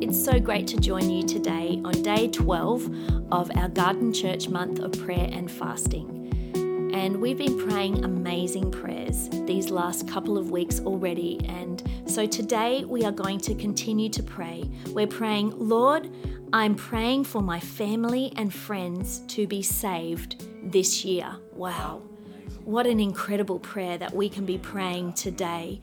it's so great to join you today on day 12 of our Garden Church month of prayer and fasting. And we've been praying amazing prayers these last couple of weeks already. And so today we are going to continue to pray. We're praying, Lord, I'm praying for my family and friends to be saved this year. Wow. What an incredible prayer that we can be praying today.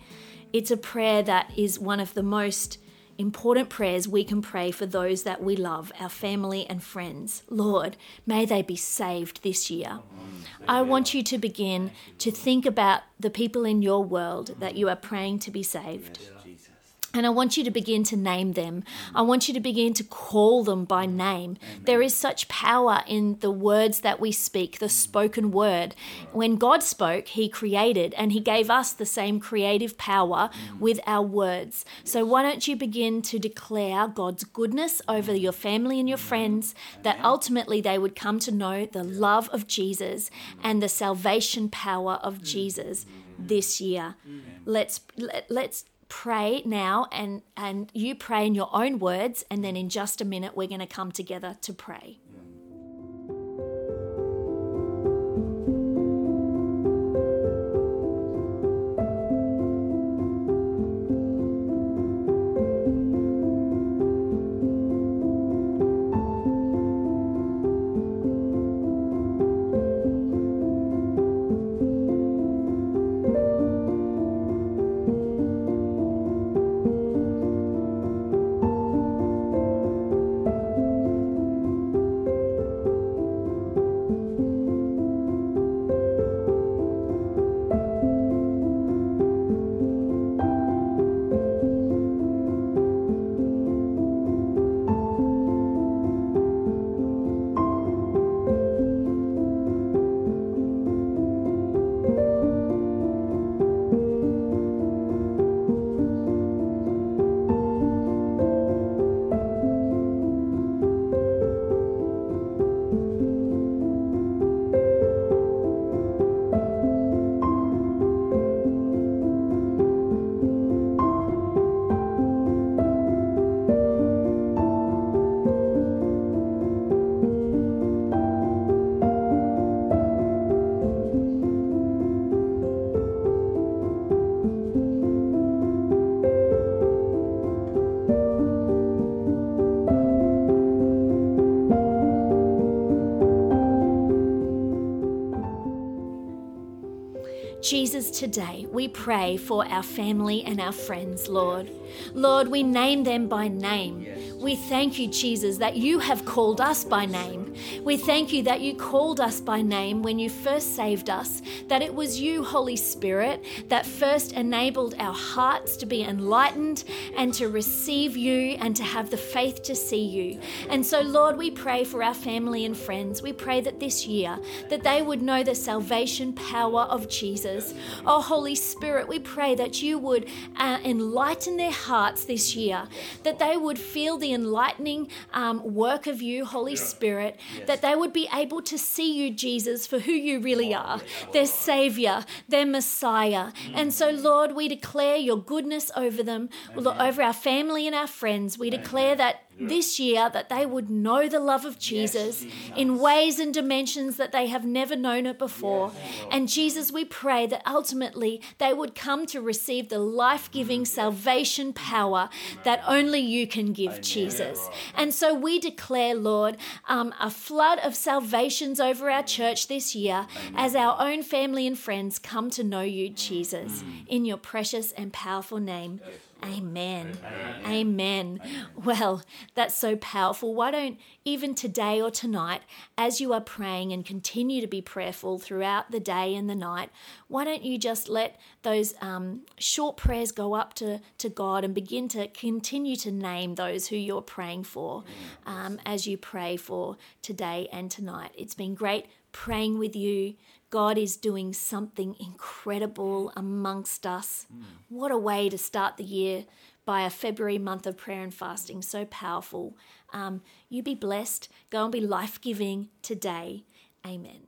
It's a prayer that is one of the most important prayers we can pray for those that we love, our family and friends. Lord, may they be saved this year. I want you to begin to think about the people in your world that you are praying to be saved. And I want you to begin to name them. I want you to begin to call them by name. There is such power in the words that we speak, the spoken word. When God spoke, He created, and He gave us the same creative power with our words. So why don't you begin to declare God's goodness over your family and your friends, that ultimately they would come to know the love of Jesus and the salvation power of Jesus this year. Let's let, let's pray now and and you pray in your own words and then in just a minute we're going to come together to pray Jesus, today we pray for our family and our friends, Lord. Lord, we name them by name. We thank you, Jesus, that you have called us by name. We thank you that you called us by name when you first saved us, that it was you, Holy Spirit, that first enabled our hearts to be enlightened and to receive you and to have the faith to see you. And so, Lord, we pray for our family and friends. We pray that this year that they would know the salvation power of Jesus. Oh, Holy Spirit, we pray that you would uh, enlighten their hearts this year, that they would feel the enlightening um, work of you, Holy. Spirit, yes. that they would be able to see you, Jesus, for who you really are, their Savior, their Messiah. Mm. And so, Lord, we declare your goodness over them, Amen. over our family and our friends. We declare that this year that they would know the love of Jesus, yes, in ways and dimensions that they have never known it before. Yes, and Jesus, we pray that ultimately they would come to receive the life giving salvation power that only you can give, Jesus. And so we declare, Lord, um, a flood of salvations over our church this year as our own family and friends come to know you, Jesus, mm. in your precious and powerful name. Amen. Amen. Amen. Well, that's so powerful. Why don't, even today or tonight, as you are praying and continue to be prayerful throughout the day and the night, why don't you just let those um, short prayers go up to, to God and begin to continue to name those who you're praying for um, as you pray for today and tonight? It's been great praying with you. God is doing something incredible amongst us. Mm. What a way to start the year by a February month of prayer and fasting. So powerful. Um, you be blessed. Go and be life giving today. Amen.